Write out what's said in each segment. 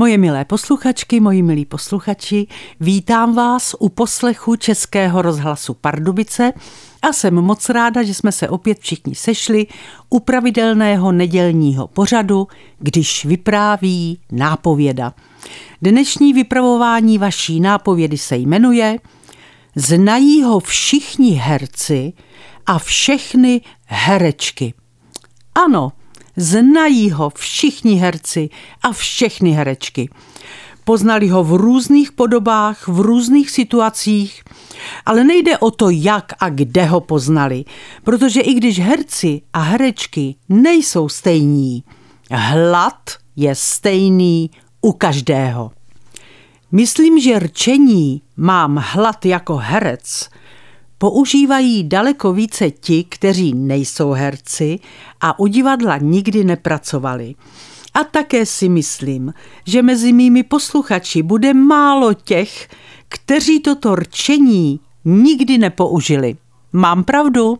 Moje milé posluchačky, moji milí posluchači, vítám vás u poslechu Českého rozhlasu Pardubice a jsem moc ráda, že jsme se opět všichni sešli u pravidelného nedělního pořadu, když vypráví nápověda. Dnešní vypravování vaší nápovědy se jmenuje Znají ho všichni herci a všechny herečky. Ano, Znají ho všichni herci a všechny herečky. Poznali ho v různých podobách, v různých situacích, ale nejde o to, jak a kde ho poznali, protože i když herci a herečky nejsou stejní, hlad je stejný u každého. Myslím, že rčení mám hlad jako herec používají daleko více ti, kteří nejsou herci a u divadla nikdy nepracovali. A také si myslím, že mezi mými posluchači bude málo těch, kteří toto rčení nikdy nepoužili. Mám pravdu?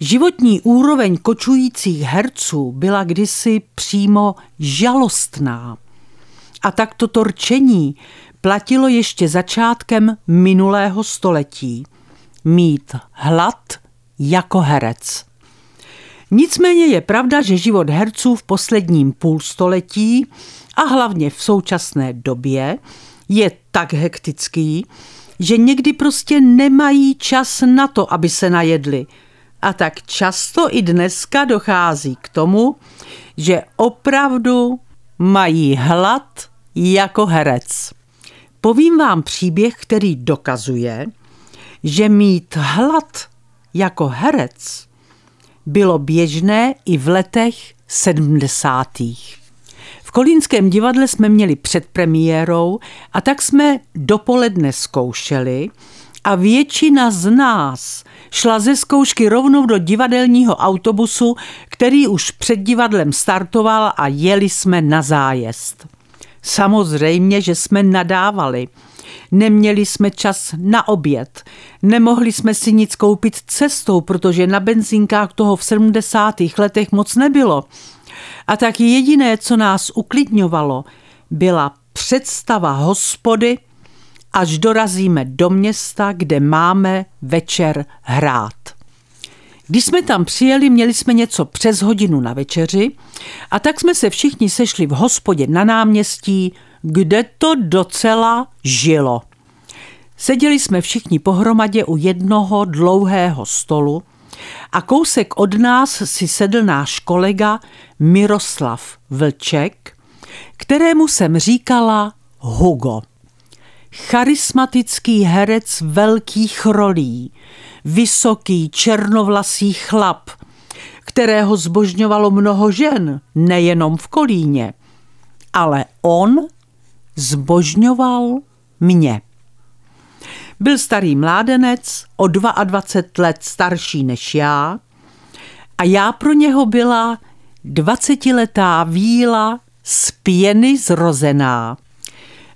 Životní úroveň kočujících herců byla kdysi přímo žalostná. A tak toto rčení platilo ještě začátkem minulého století – mít hlad jako herec. Nicméně je pravda, že život herců v posledním půlstoletí a hlavně v současné době je tak hektický, že někdy prostě nemají čas na to, aby se najedli. A tak často i dneska dochází k tomu, že opravdu mají hlad jako herec. Povím vám příběh, který dokazuje, že mít hlad jako herec bylo běžné i v letech sedmdesátých. V Kolínském divadle jsme měli před premiérou a tak jsme dopoledne zkoušeli a většina z nás šla ze zkoušky rovnou do divadelního autobusu, který už před divadlem startoval a jeli jsme na zájezd. Samozřejmě, že jsme nadávali – Neměli jsme čas na oběd. Nemohli jsme si nic koupit cestou, protože na benzínkách toho v 70. letech moc nebylo. A tak jediné, co nás uklidňovalo, byla představa hospody, až dorazíme do města, kde máme večer hrát. Když jsme tam přijeli, měli jsme něco přes hodinu na večeři a tak jsme se všichni sešli v hospodě na náměstí kde to docela žilo. Seděli jsme všichni pohromadě u jednoho dlouhého stolu a kousek od nás si sedl náš kolega Miroslav Vlček, kterému jsem říkala Hugo. Charismatický herec velkých rolí, vysoký černovlasý chlap, kterého zbožňovalo mnoho žen, nejenom v Kolíně. Ale on zbožňoval mě. Byl starý mládenec, o 22 let starší než já, a já pro něho byla dvacetiletá víla z pěny zrozená.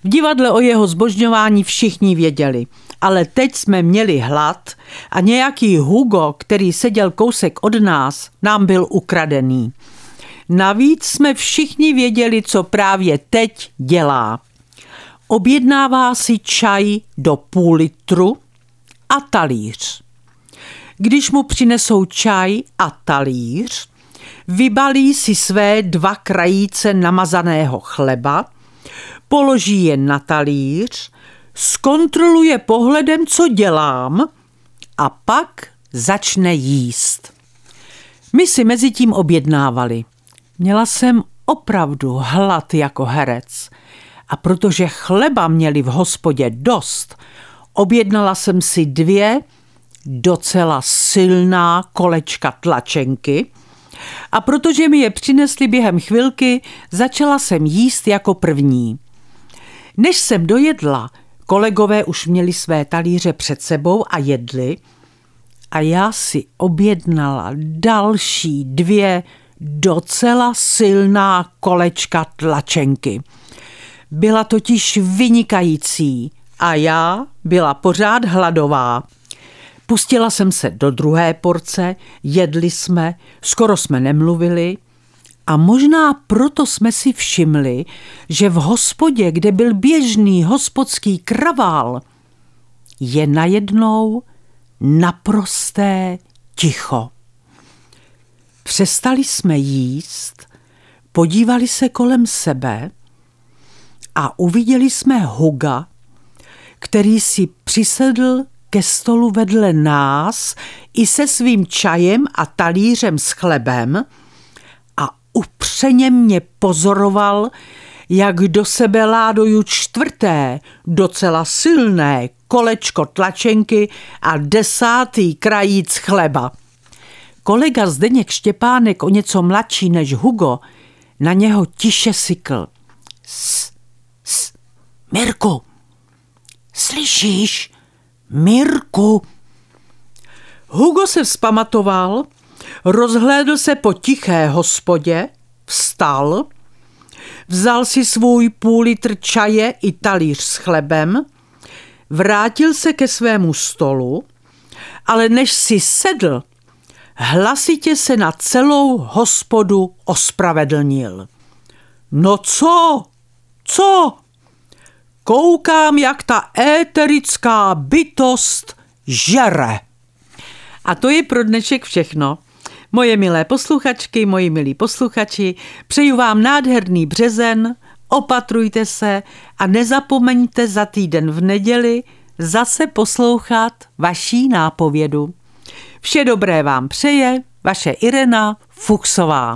V divadle o jeho zbožňování všichni věděli, ale teď jsme měli hlad a nějaký Hugo, který seděl kousek od nás, nám byl ukradený. Navíc jsme všichni věděli, co právě teď dělá. Objednává si čaj do půl litru a talíř. Když mu přinesou čaj a talíř, vybalí si své dva krajíce namazaného chleba, položí je na talíř, zkontroluje pohledem, co dělám a pak začne jíst. My si mezi tím objednávali. Měla jsem opravdu hlad jako herec a protože chleba měli v hospodě dost, objednala jsem si dvě docela silná kolečka tlačenky a protože mi je přinesli během chvilky, začala jsem jíst jako první. Než jsem dojedla, kolegové už měli své talíře před sebou a jedli a já si objednala další dvě docela silná kolečka tlačenky. Byla totiž vynikající a já byla pořád hladová. Pustila jsem se do druhé porce, jedli jsme, skoro jsme nemluvili A možná proto jsme si všimli, že v hospodě, kde byl běžný hospodský kravál, je najednou naprosté ticho. Přestali jsme jíst, podívali se kolem sebe a uviděli jsme Huga, který si přisedl ke stolu vedle nás i se svým čajem a talířem s chlebem upřeně mě pozoroval, jak do sebe ládoju čtvrté, docela silné kolečko tlačenky a desátý krajíc chleba. Kolega Zdeněk Štěpánek, o něco mladší než Hugo, na něho tiše sykl. S, s, Mirku, slyšíš? Mirku. Hugo se vzpamatoval, rozhlédl se po tiché hospodě, vstal, vzal si svůj půl litr čaje i talíř s chlebem, vrátil se ke svému stolu, ale než si sedl, hlasitě se na celou hospodu ospravedlnil. No co? Co? Koukám, jak ta éterická bytost žere. A to je pro dnešek všechno. Moje milé posluchačky, moji milí posluchači, přeju vám nádherný březen, opatrujte se a nezapomeňte za týden v neděli zase poslouchat vaší nápovědu. Vše dobré vám přeje vaše Irena Fuchsová.